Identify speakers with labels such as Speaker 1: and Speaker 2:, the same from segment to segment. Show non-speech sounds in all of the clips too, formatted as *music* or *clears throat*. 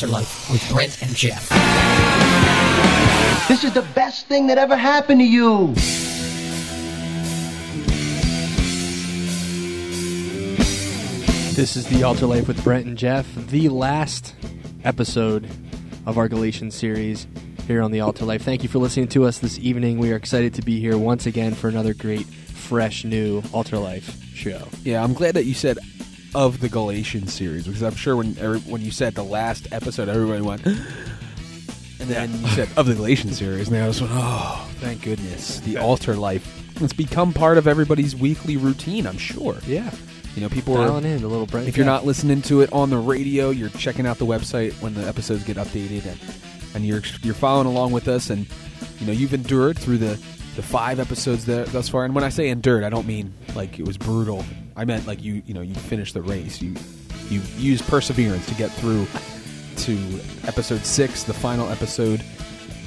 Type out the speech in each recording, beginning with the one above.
Speaker 1: Altar Life with Brent and Geoff.
Speaker 2: This is the best thing that ever happened to you.
Speaker 3: This is the Altar Life with Brent and Geoff, the last episode of our Galatians series here on the Altar Life. Thank you for listening to us this evening. We are excited to be here once again for another great, fresh, new Altar Life show.
Speaker 4: Yeah, I'm glad that you said of the Galatians series because I'm sure when every- when you said the last episode, everybody went, *gasps* and then you said of the Galatians series, and they just went, oh, thank goodness, the altar life. It's become part of everybody's weekly routine. I'm sure.
Speaker 3: Yeah,
Speaker 4: You know, people are.
Speaker 3: dialing in the little Brent.
Speaker 4: If you're not listening to it on the radio, you're checking out the website when the episodes get updated, and and you're you're following along with us, and you know you've endured through the the five episodes that, thus far. And when I say endured, I don't mean like it was brutal. I meant like you you know you finish the race. You you use perseverance to get through to episode six, the final episode.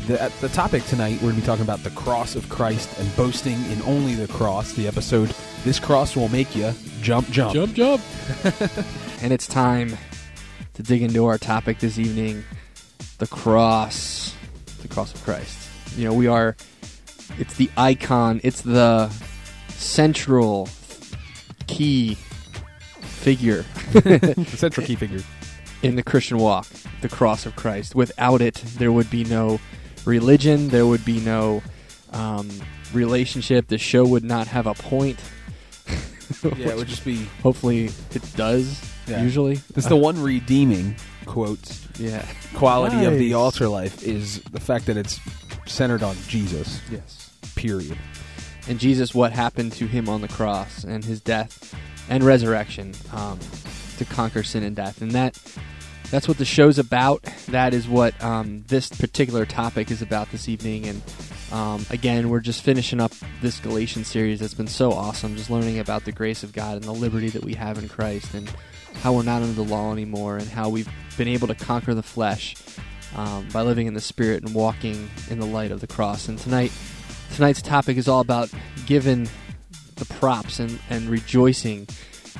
Speaker 4: The, the topic tonight, we're going to be talking about the cross of Christ and boasting in only the cross. The episode, This Cross Will Make You Jump, Jump.
Speaker 3: jump, jump, *laughs* and it's time to dig into our topic this evening: the cross, the cross of Christ. You know, we are. It's the icon. It's the central key figure *laughs*
Speaker 4: the central key figure. *laughs*
Speaker 3: in the Christian walk, the cross of Christ. Without it, there would be no religion, there would be no um, relationship. The show would not have a point. *laughs*
Speaker 4: Yeah, it would just be.
Speaker 3: Hopefully, it does.
Speaker 4: Yeah.
Speaker 3: Usually,
Speaker 4: It's the one redeeming quotes
Speaker 3: yeah.
Speaker 4: quality of the altar life is the fact that it's centered on Jesus.
Speaker 3: Yes.
Speaker 4: Period.
Speaker 3: And Jesus, what happened to him on the cross, and his death and resurrection um, to conquer sin and death, and that that's what the show's about. That is what um, this particular topic is about this evening. And um, again, we're just finishing up this Galatian series that's been so awesome, just learning about the grace of God and the liberty that we have in Christ, and how we're not under the law anymore, and how we've been able to conquer the flesh um, by living in the Spirit and walking in the light of the cross. And tonight, tonight's topic is all about giving the props and, and rejoicing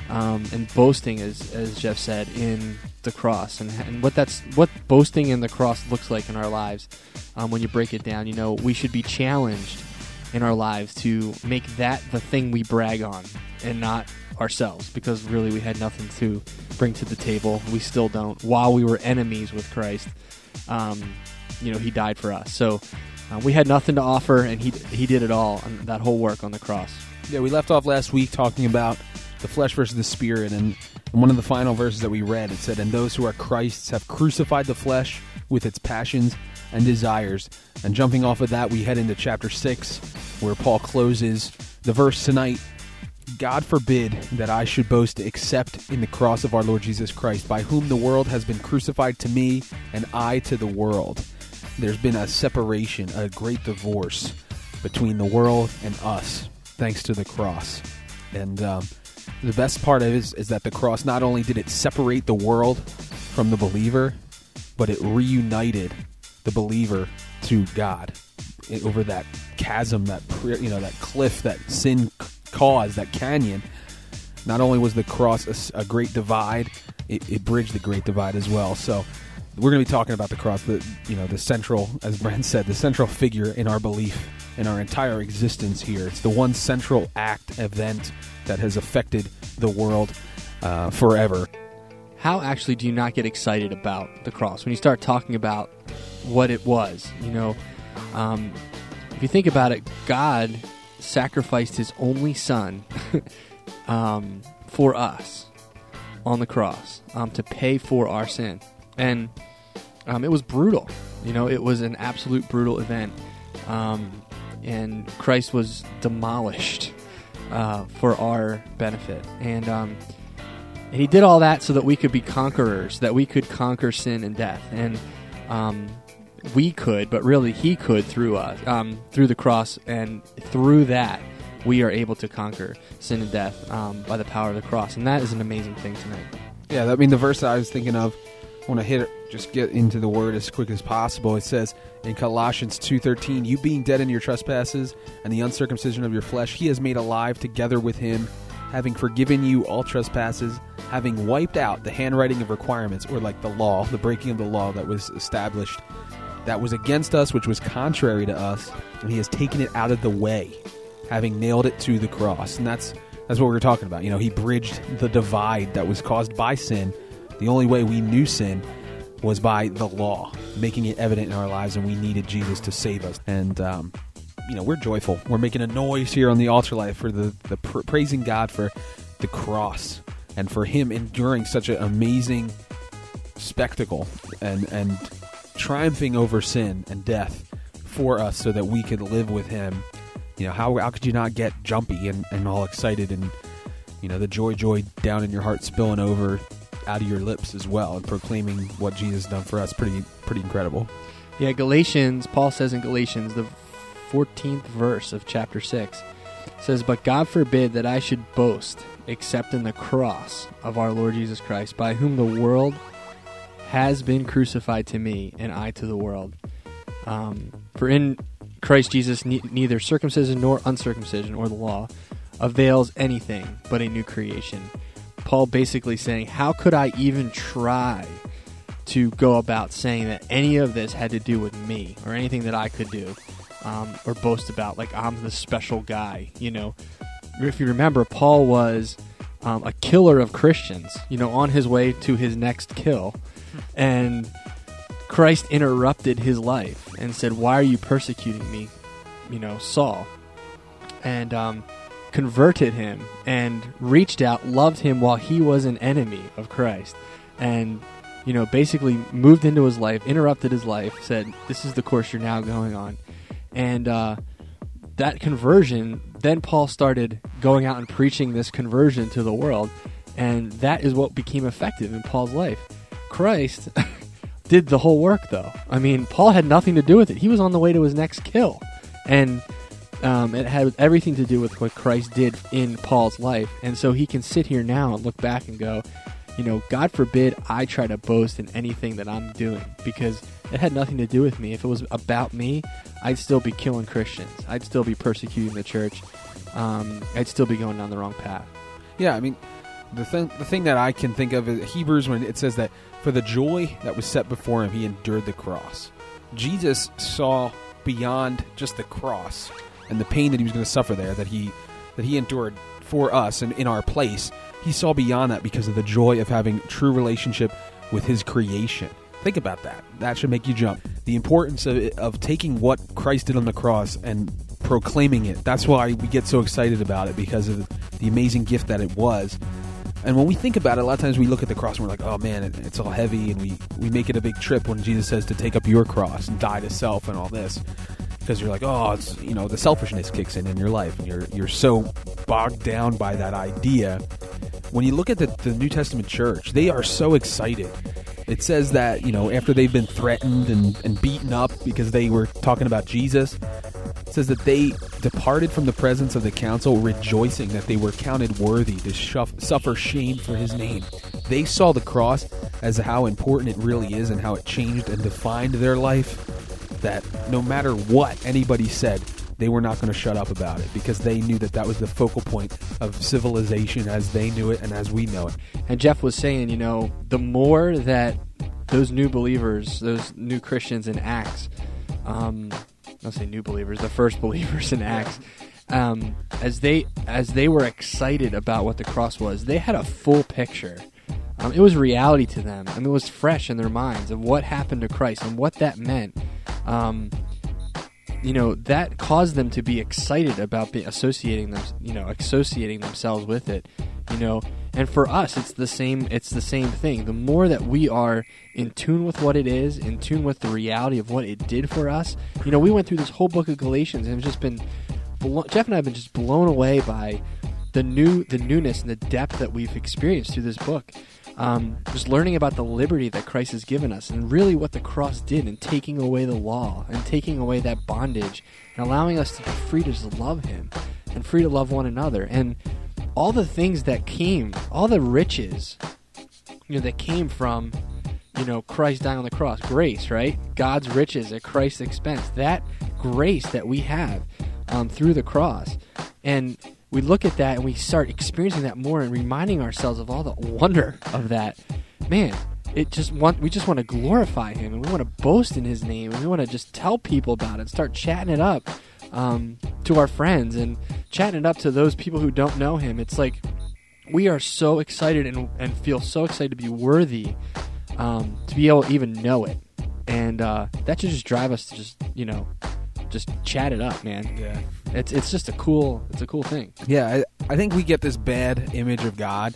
Speaker 3: um, and boasting, as, as Geoff said, in the cross and, and what that's what boasting in the cross looks like in our lives. Um, when you break it down, you know we should be challenged in our lives to make that the thing we brag on and not ourselves, because really we had nothing to bring to the table. We still don't. While we were enemies with Christ, um, you know, He died for us. So. Uh, we had nothing to offer, and he he did it all, that whole work on the cross.
Speaker 4: Yeah, we left off last week talking about the flesh versus the spirit, and one of the final verses that we read, it said, "And those who are Christ's have crucified the flesh with its passions and desires." And jumping off of that, we head into chapter six, where Paul closes the verse tonight. God forbid that I should boast except in the cross of our Lord Jesus Christ, by whom the world has been crucified to me, and I to the world. There's been a separation, a great divorce between the world and us, thanks to the cross. And um, the best part of it is, is that the cross not only did it separate the world from the believer, but it reunited the believer to God It- over that chasm, that you know, that cliff that sin caused, that canyon. Not only was the cross a great divide, it, it bridged the great divide as well. So we're going to be talking about the cross, the you know the central, as Brent said, the central figure in our belief, in our entire existence here. It's the one central act event that has affected the world uh, forever.
Speaker 3: how actually do you not get excited about the cross when you start talking about what it was? You know, um, if you think about it, God sacrificed His only Son *laughs* um, for us on the cross um, to pay for our sin, and um, it was brutal. You know, it was an absolute brutal event, um, and Christ was demolished uh, for our benefit, and. Um, and he did all that so that we could be conquerors, that we could conquer sin and death. And um, we could, but really he could through us, um, through the cross, and through that we are able to conquer sin and death um, by the power of the cross. And that is an amazing thing tonight.
Speaker 4: Yeah, I mean the verse that I was thinking of. Want to hit it, just get into the word as quick as possible. It says in Colossians two thirteen, "You being dead in your trespasses and the uncircumcision of your flesh, He has made alive together with Him, having forgiven you all trespasses, having wiped out the handwriting of requirements, or like the law, the breaking of the law that was established, that was against us, which was contrary to us, and he has taken it out of the way, having nailed it to the cross. And that's that's what we were talking about. You know, he bridged the divide that was caused by sin. The only way we knew sin was by the law, making it evident in our lives, and we needed Jesus to save us. And um, you know, we're joyful. We're making a noise here on the altar life for the the pr- praising God for the cross and for Him enduring such an amazing spectacle and and triumphing over sin and death for us, so that we could live with Him. You know, how how could you not get jumpy and, and all excited and you know the joy joy down in your heart spilling over out of your lips as well and proclaiming what Jesus has done for us pretty pretty incredible.
Speaker 3: Yeah, Galatians, Paul says in Galatians, the 14th verse of chapter 6 says, But God forbid that I should boast except in the cross of our Lord Jesus Christ, by whom the world has been crucified to me, and I to the world. Um, for in Christ Jesus, ne- neither circumcision nor uncircumcision or the law avails anything but a new creation. Paul basically saying, How could I even try to go about saying that any of this had to do with me or anything that I could do? um, or boast about like I'm the special guy. You know, if you remember, Paul was um, a killer of Christians. You know, on his way to his next kill, and Christ interrupted his life and said, "Why are you persecuting me?" You know, Saul, and um, converted him and reached out, loved him while he was an enemy of Christ, and you know, basically moved into his life, interrupted his life, said, "This is the course you're now going on." and uh, that conversion then paul started going out and preaching this conversion to the world. And that is what became effective in paul's life. Christ *laughs* did the whole work though. I mean paul had nothing to do with it. He was on the way to his next kill. And um, it had everything to do with what christ did in paul's life and so he can sit here now and look back and go you know god forbid i try to boast in anything that i'm doing because it had nothing to do with me if it was about me I'd still be killing Christians. I'd still be persecuting the church. Um, I'd still be going down the wrong path.
Speaker 4: Yeah, I mean, the thing the thing that I can think of is Hebrews when it says that for the joy that was set before him, he endured the cross. Jesus saw beyond just the cross and the pain that he was going to suffer there that he that he endured for us and in our place. He saw beyond that because of the joy of having true relationship with his creation. Think about that. That should make you jump. The importance of, of taking what Christ did on the cross and proclaiming it. That's why we get so excited about it because of the amazing gift that it was. And when we think about it, a lot of times we look at the cross and we're like, "Oh man, it's all heavy," and we we make it a big trip when Jesus says to take up your cross and die to self and all this, because you're like, "Oh, it's you know the selfishness kicks in in your life, and you're you're so bogged down by that idea." When you look at the, the New Testament church, they are so excited it says that, you know, after they've been threatened and, and beaten up because they were talking about Jesus, it says that they departed from the presence of the council rejoicing that they were counted worthy to shuff, suffer shame for his name. They saw the cross as how important it really is and how it changed and defined their life. That no matter what anybody said, they were not going to shut up about it because they knew that that was the focal point of civilization as they knew it and as we know it.
Speaker 3: And Geoff was saying, you know, the more that those new believers, those new Christians in Acts, um, I'll say new believers, the first *laughs* believers in Acts, um, as they as they were excited about what the cross was, they had a full picture. Um, it was reality to them. I mean, it was fresh in their minds of what happened to Christ and what that meant. Um, you know that caused them to be excited about be associating them you know associating themselves with it you know? And for us it's the same it's the same thing. The more that we are in tune with what it is in tune with the reality of what it did for us you know we went through this whole book of galatians and just been geoff and i have been just blown away by the new the newness and the depth that we've experienced through this book um, just learning about the liberty that Christ has given us and really what the cross did in taking away the law and taking away that bondage and allowing us to be free to love Him and free to love one another. And all the things that came, all the riches, you know, that came from, you know, Christ dying on the cross, grace, right? God's riches at Christ's expense. That grace that we have um, through the cross. And we look at that and we start experiencing that more and reminding ourselves of all the wonder of that. Man, it just want we just want to glorify him and we want to boast in his name and we want to just tell people about it start chatting it up um, to our friends and chatting it up to those people who don't know him. It's like we are so excited and, and feel so excited to be worthy um, to be able to even know it. And uh, that should just drive us to just, you know, just chat it up, man.
Speaker 4: Yeah.
Speaker 3: It's it's just a cool it's a cool thing.
Speaker 4: Yeah, I, I think we get this bad image of God.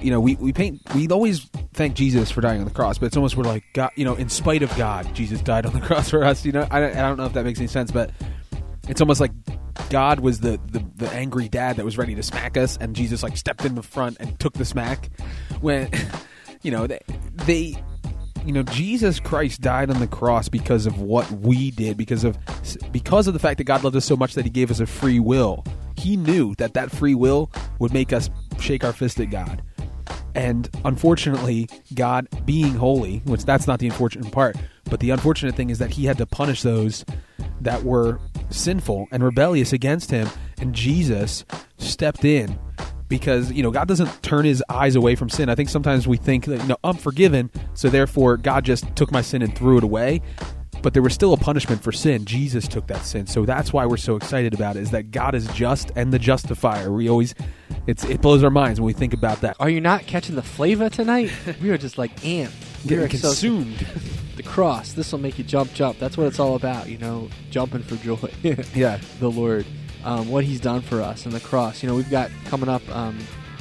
Speaker 4: You know, we, we paint we always thank Jesus for dying on the cross, but it's almost we're like God. You know, in spite of God, Jesus died on the *laughs* cross for us. You know, I, don't- I don't know if that makes any sense, but it's almost like God was the, the the angry dad that was ready to smack us, and Jesus like stepped in the front and took the smack. When *laughs* you know they, they you know Jesus Christ died on the cross because of what we did because of because of the fact that God loved us so much that he gave us a free will. He knew that that free will would make us shake our fist at God. And unfortunately, God being holy, which that's not the unfortunate part, but the unfortunate thing is that he had to punish those that were sinful and rebellious against him and Jesus stepped in because you know God doesn't turn his eyes away from sin. I think sometimes we think that you know I'm forgiven, so therefore God just took my sin and threw it away. But there was still a punishment for sin. Jesus took that sin, so that's why we're so excited about it. Is that God is just and the justifier? We always, it's it blows our minds when we think about that.
Speaker 3: Are you not catching the flavor tonight? we are just like amped. We
Speaker 4: Getting
Speaker 3: are so-
Speaker 4: consumed. *laughs*
Speaker 3: the cross. This will make you jump, jump. That's what it's all about, you know, jumping for joy. *laughs*
Speaker 4: Yeah.
Speaker 3: the Lord, um, what He's done for us and the cross. You know, we've got coming up um,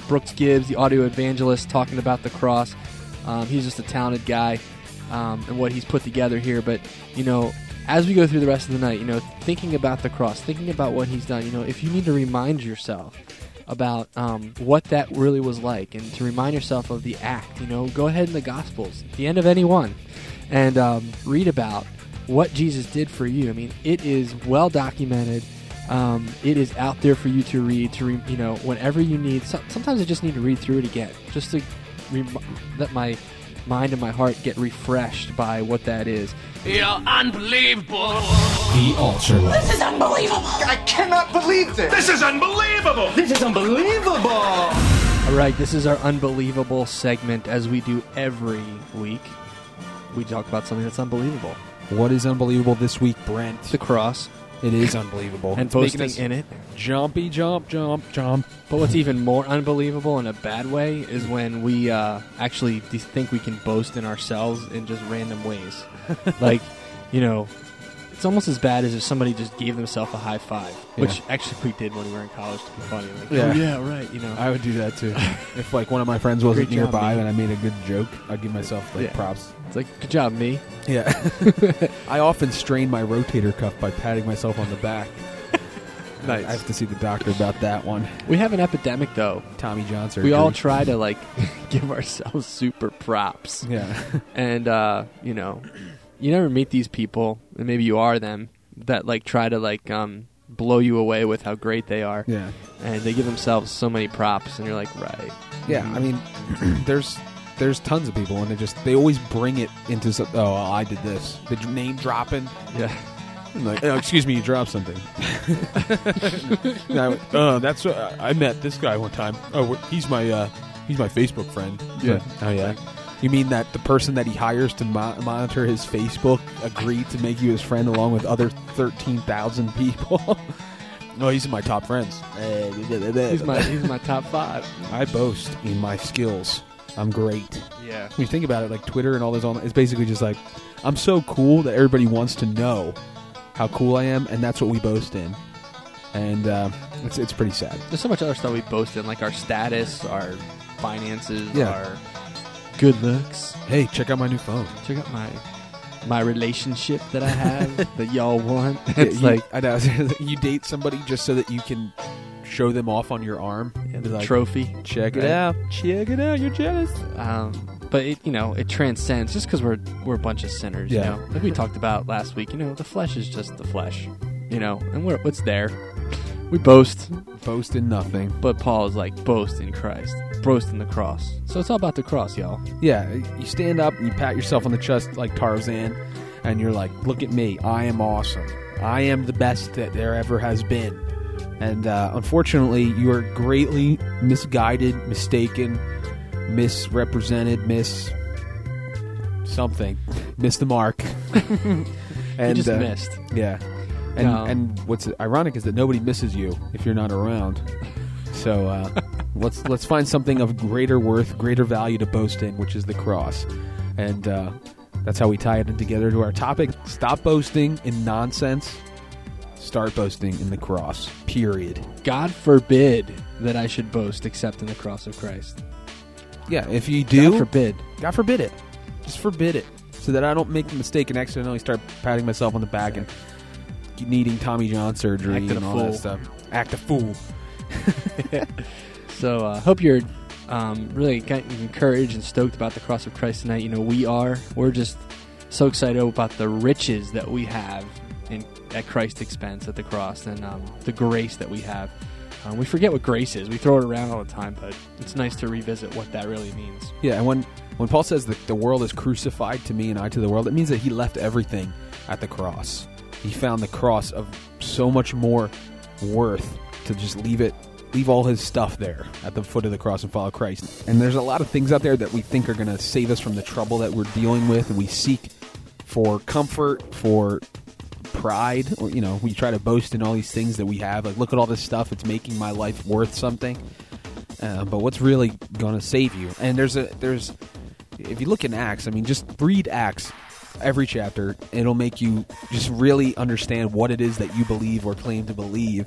Speaker 3: Brooks Gibbs, the audio evangelist, talking about the cross. Um, he's just a talented guy um, and what he's put together here. But you know, as we go through the rest of the night, you know, thinking about the cross, thinking about what He's done. You know, if you need to remind yourself about um, what that really was like and to remind yourself of the act, you know, go ahead in the Gospels, the end of any one, and um, read about what Jesus did for you. I mean, it is well documented. Um, it is out there for you to read. To re- you know, whenever you need. So- sometimes I just need to read through it again, just to rem- let my mind and my heart get refreshed by what that is.
Speaker 1: You're unbelievable. The Ultra This is unbelievable.
Speaker 2: I cannot believe this.
Speaker 5: This is unbelievable!
Speaker 2: This is unbelievable.
Speaker 3: All right, this is our unbelievable segment, as we do every week. We talk about something that's unbelievable:
Speaker 4: What is unbelievable this week, Brent?
Speaker 3: the cross
Speaker 4: It is unbelievable.
Speaker 3: and
Speaker 4: It's making
Speaker 3: boasting in it.
Speaker 4: Jumpy, jump, jump, jump.
Speaker 3: But what's even more unbelievable in a bad way is when we uh, actually de- think we can boast in ourselves in just random ways. *laughs* like, you know, it's almost as bad as if somebody just gave themselves a high five, which actually we did when we were in college to be funny. Like,
Speaker 4: Yeah.
Speaker 3: oh, yeah, right. You know,
Speaker 4: I would do that too. *laughs* if like one of my friends wasn't
Speaker 3: Great job,
Speaker 4: nearby
Speaker 3: man.
Speaker 4: and I made a good joke, I'd give myself like
Speaker 3: Yeah.
Speaker 4: props.
Speaker 3: It's like, good job, me.
Speaker 4: Yeah. *laughs* I often strain my rotator cuff by patting myself on the back. *laughs*
Speaker 3: Nice.
Speaker 4: I have to see the doctor about that one.
Speaker 3: We have an epidemic though.
Speaker 4: Tommy John surgery.
Speaker 3: We all try to *laughs* like give ourselves super props.
Speaker 4: Yeah.
Speaker 3: and uh, you know, you never meet these people, and maybe you are them that like try to like um, blow you away with how great they are,
Speaker 4: yeah.
Speaker 3: and they give themselves so many props, and you're like, right,
Speaker 4: Yeah. I mean, *clears throat* there's there's tons of people and they just they always bring it into some, oh well, I did this. The name dropping.
Speaker 3: yeah,
Speaker 4: I'm like, oh, excuse me, you dropped something. *laughs* no, uh, that's uh, I met this guy one time. Oh, wh- he's my uh, he's my Facebook friend.
Speaker 3: Yeah.
Speaker 4: oh yeah. You mean that the person that he hires to mo- monitor his Facebook agreed to make you his friend along with other thirteen thousand people? *laughs* no, he's my top friends.
Speaker 3: he's my he's my top five.
Speaker 4: I boast in my skills. I'm great.
Speaker 3: Yeah,
Speaker 4: When you think about it, like Twitter and all this, online, it's basically just like I'm so cool that everybody wants to know how cool I am, and that's what we boast in. And uh, it's it's pretty sad.
Speaker 3: there's so much other stuff we boast in, like our status, our finances,
Speaker 4: Yeah.
Speaker 3: our good looks.
Speaker 4: Hey, check out my new phone.
Speaker 3: Check out my my relationship that I have *laughs* that y'all want.
Speaker 4: Yeah,
Speaker 3: It's
Speaker 4: you-
Speaker 3: like
Speaker 4: I know *laughs* you date somebody just so that you can show them off on your arm. like,
Speaker 3: trophy.
Speaker 4: check it
Speaker 3: right?
Speaker 4: out, check it out. You're jealous.
Speaker 3: Um, but it, you know, it transcends just because we're we're a bunch of sinners.
Speaker 4: Yeah.
Speaker 3: You know, like we talked about last week. You know, the flesh is just the flesh. You know, and we're it's there. We boast,
Speaker 4: Boast in nothing.
Speaker 3: but Paul is like boast in Christ, boast in the cross. So it's all about the cross, y'all.
Speaker 4: Yeah, you stand up and you pat yourself on the chest like Tarzan, and you're like, "Look at me, I am awesome. I am the best that there ever has been." And uh, unfortunately, you are greatly misguided, mistaken, misrepresented, miss something, missed the mark. *laughs*
Speaker 3: and just uh, missed.
Speaker 4: Yeah. And and what's ironic is that nobody misses you if you're not around. So uh, *laughs* let's let's find something of greater worth, greater value to boast in, which is the cross. And uh, that's how we tie it in together to our topic. Stop boasting in nonsense. Start boasting in the cross. Period.
Speaker 3: God forbid that I should boast except in the cross of Christ.
Speaker 4: Yeah, if you do,
Speaker 3: God forbid.
Speaker 4: God forbid it. Just forbid it, so that I don't make the mistake and accidentally start patting myself on the back and needing Tommy John surgery
Speaker 3: Acting
Speaker 4: and all
Speaker 3: fool.
Speaker 4: that stuff. Act a fool. *laughs* *laughs*
Speaker 3: so I uh, hope you're um, really encouraged and stoked about the cross of Christ tonight. You know, we are. We're just so excited about the riches that we have in, at Christ's expense at the cross and um, the grace that we have. Um, we forget what grace is. We throw it around all the time, but it's nice to revisit what that really means.
Speaker 4: Yeah, and when when Paul says that the world is crucified to me and I to the world, it means that he left everything at the cross. He found the cross of so much more worth to just leave it leave all his stuff there at the foot of the cross and follow Christ. And there's a lot of things out there that we think are going to save us from the trouble that we're dealing with, and we seek for comfort, for pride, or you know, we try to boast in all these things that we have. Like, look at all this stuff; it's making my life worth something. Uh, but what's really going to save you? And there's a there's if you look in Acts, I mean, just read Acts every chapter. It'll make you just really understand what it is that you believe or claim to believe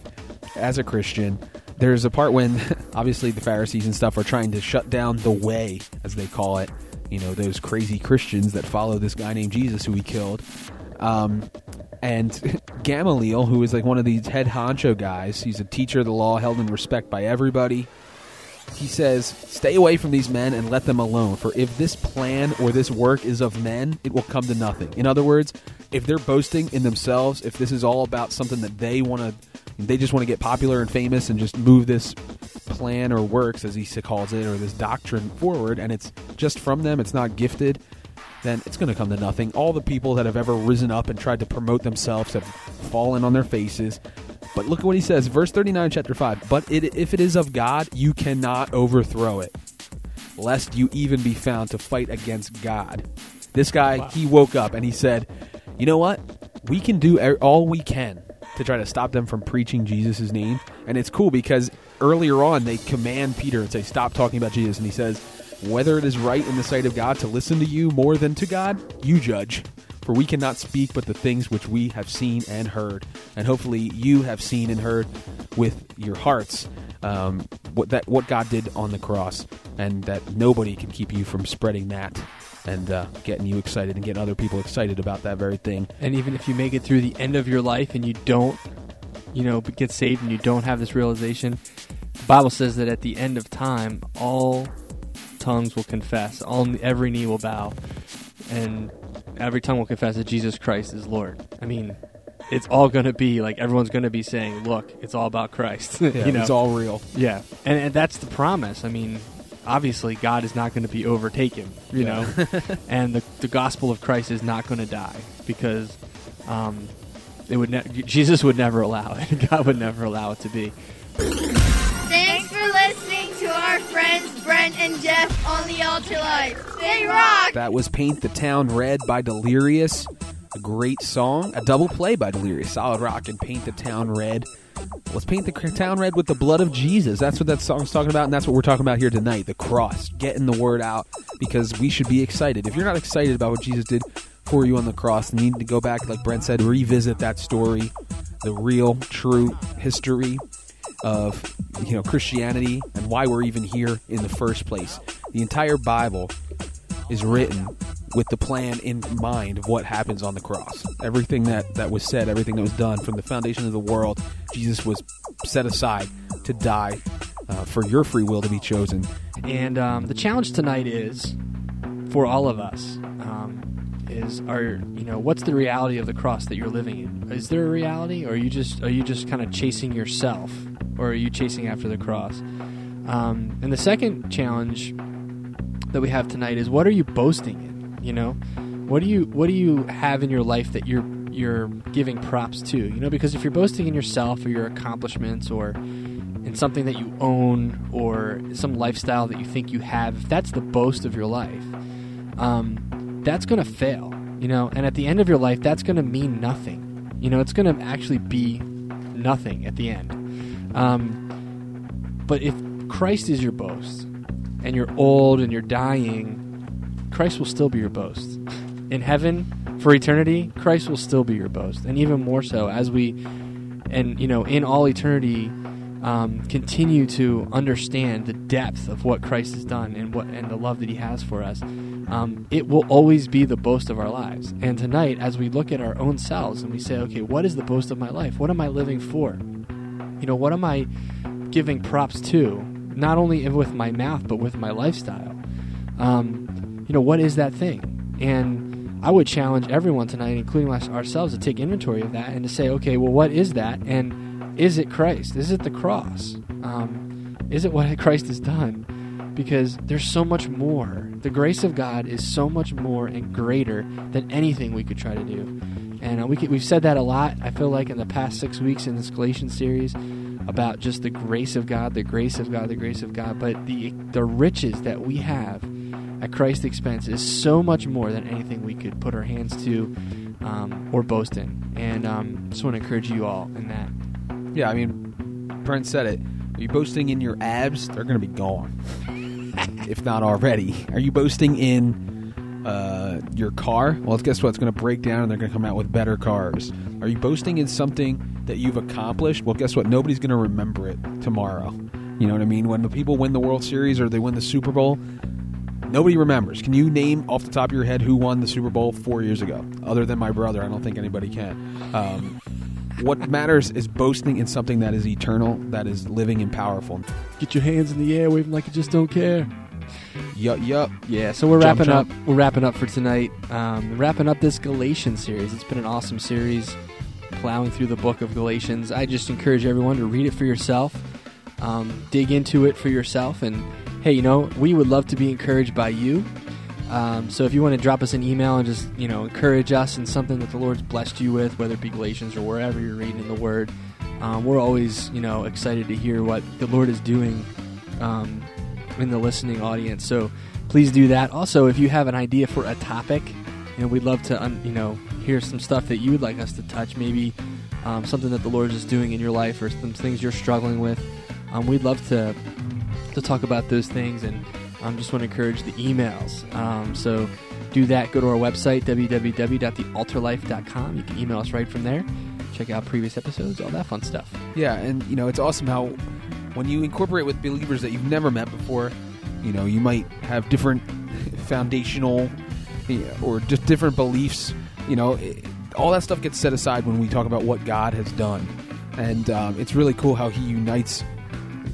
Speaker 4: as a Christian. There's a part when *laughs* obviously the Pharisees and stuff are trying to shut down the way, as they call it. You know, those crazy Christians that follow this guy named Jesus who he killed. Um, and *laughs* Gamaliel, who is like one of these head honcho guys, he's a teacher of the law, held in respect by everybody he says, Stay away from these men and let them alone, for if this plan or this work is of men, it will come to nothing. In other words, if they're boasting in themselves, if this is all about something that they want to, they just want to get popular and famous and just move this plan or works, as he calls it, or this doctrine forward, and it's just from them, it's not gifted, then it's going to come to nothing. All the people that have ever risen up and tried to promote themselves have fallen on their faces. But look at what he says, verse 39, chapter 5. But it, if it is of God, you cannot overthrow it, lest you even be found to fight against God. This guy, wow. he woke up and he said, You know what? We can do all we can to try to stop them from preaching Jesus' name. And it's cool because earlier on, they command Peter and say, Stop talking about Jesus. And he says, Whether it is right in the sight of God to listen to you more than to God, you judge. For we cannot speak but the things which we have seen and heard. And hopefully you have seen and heard with your hearts um, what that what God did on the cross, and that nobody can keep you from spreading that and uh, getting you excited and getting other people excited about that very thing.
Speaker 3: And even if you make it through the end of your life and you don't, you know, get saved and you don't have this realization, the Bible says that at the end of time, all tongues will confess, all every knee will bow, and every tongue will confess that Jesus Christ is Lord. I mean, it's all going to be like everyone's going to be saying, "Look, it's all about Christ." *laughs*
Speaker 4: Yeah,
Speaker 3: you know,
Speaker 4: it's all real.
Speaker 3: Yeah, and, and that's the promise. I mean, obviously, God is not going to be overtaken. You yeah. know, *laughs* and the the gospel of Christ is not going to die because um, it would ne- Jesus would never allow it. *laughs* God would never allow it to be.
Speaker 5: Friends Brent and Geoff on the Altar Life. They rock!
Speaker 4: That was Paint the Town Red by Delirious. A great song. A double play by Delirious. Solid Rock and Paint the Town Red. Let's paint the town red with the blood of Jesus. That's what that song's talking about, and that's what we're talking about here tonight the cross. Getting the word out because we should be excited. If you're not excited about what Jesus did for you on the cross, you need to go back, like Brent said, revisit that story, the real, true history of you know Christianity and why we're even here in the first place. The entire Bible is written with the plan in mind of what happens on the cross. Everything that, that was said, everything that was done from the foundation of the world, Jesus was set aside to die uh, for your free will to be chosen.
Speaker 3: And um, the challenge tonight is for all of us. Um, is are you know what's the reality of the cross that you're living in? Is there a reality, or are you just are you just kind of chasing yourself, or are you chasing after the cross? Um, and the second challenge that we have tonight is what are you boasting in? You know, what do you what do you have in your life that you're you're giving props to. You know, because if you're boasting in yourself or your accomplishments or in something that you own or some lifestyle that you think you have, if that's the boast of your life, um, that's going to fail. You know, and at the end of your life, that's going to mean nothing. You know, it's going to actually be nothing at the end. Um, but if Christ is your boast, and you're old and you're dying, Christ will still be your boast. In heaven, for eternity, Christ will still be your boast, and even more so as we, and you know, in all eternity, um, continue to understand the depth of what Christ has done and what and the love that He has for us. Um, it will always be the boast of our lives. And tonight, as we look at our own selves and we say, okay, what is the boast of my life? What am I living for? You know, what am I giving props to? Not only with my mouth, but with my lifestyle. Um, you know, what is that thing? And I would challenge everyone tonight, including ourselves, to take inventory of that and to say, okay, well, what is that? And is it Christ? Is it the cross? Um, is it what *laughs* Christ has done? Because there's so much more. The grace of God is so much more and greater than anything we could try to do. And uh, we could, we've said that a lot, I feel like, in the past six weeks in this Galatians series about just the grace of God, the grace of God, the grace of God. But the, the riches that we have at Christ's expense is so much more than anything we could put our hands to um, or boast in. And um, just want to encourage you all in that.
Speaker 4: Yeah, I mean, Brent said it. Are you boasting in your abs? They're going to be gone, *laughs* if not already. Are you boasting in uh, your car? Well, guess what? It's going to break down, and they're going to come out with better cars. Are you boasting in something that you've accomplished? Well, guess what? Nobody's going to remember it tomorrow. You know what I mean? When the people win the World Series or they win the Super Bowl, nobody remembers. Can you name off the top of your head who won the Super Bowl four years ago? Other than my brother, I don't think anybody can. Um, what matters is boasting in something that is eternal, that is living and powerful.
Speaker 3: Get your hands in the air, waving like you just don't care.
Speaker 4: Yup, yup.
Speaker 3: Yeah, so we're
Speaker 4: Jump,
Speaker 3: wrapping up. We're wrapping up for tonight. Um, wrapping up this Galatians series. It's been an awesome series, plowing through the book of Galatians. I just encourage everyone to read it for yourself, um, dig into it for yourself, and hey, you know, we would love to be encouraged by you. Um, so if you want to drop us an email and just you know encourage us in something that the Lord's blessed you with, whether it be Galatians or wherever you're reading in the Word, um, we're always you know excited to hear what the Lord is doing um, in the listening audience. So please do that. Also, if you have an idea for a topic, you know, we'd love to un- you know hear some stuff that you would like us to touch. Maybe um, something that the Lord is doing in your life or some things you're struggling with. Um, we'd love to to talk about those things and I um, just want to encourage the emails. Um, so do that. Go to our website, www.thealtarlife.com. You can email us right from there. Check out previous episodes, all that fun stuff.
Speaker 4: Yeah, and you know it's awesome how when you incorporate with believers that you've never met before, you know you might have different foundational or just different beliefs. You know, all that stuff gets set aside when we talk about what God has done, and um, it's really cool how He unites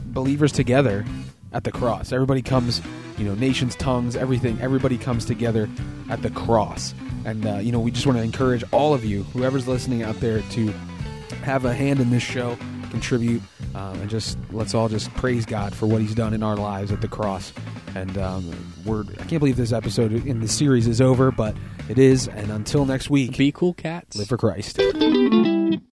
Speaker 4: believers together at the cross. Everybody comes, you know, nations, tongues, everything. Everybody comes together at the cross, and uh, you know we just want to encourage all of you, whoever's listening out there, to have a hand in this show, contribute, um, and just let's all just praise God for what He's done in our lives at the cross. And um, we're I can't believe this episode in the series is over, but it is. And until next week,
Speaker 3: Be cool, cats.
Speaker 4: live for Christ.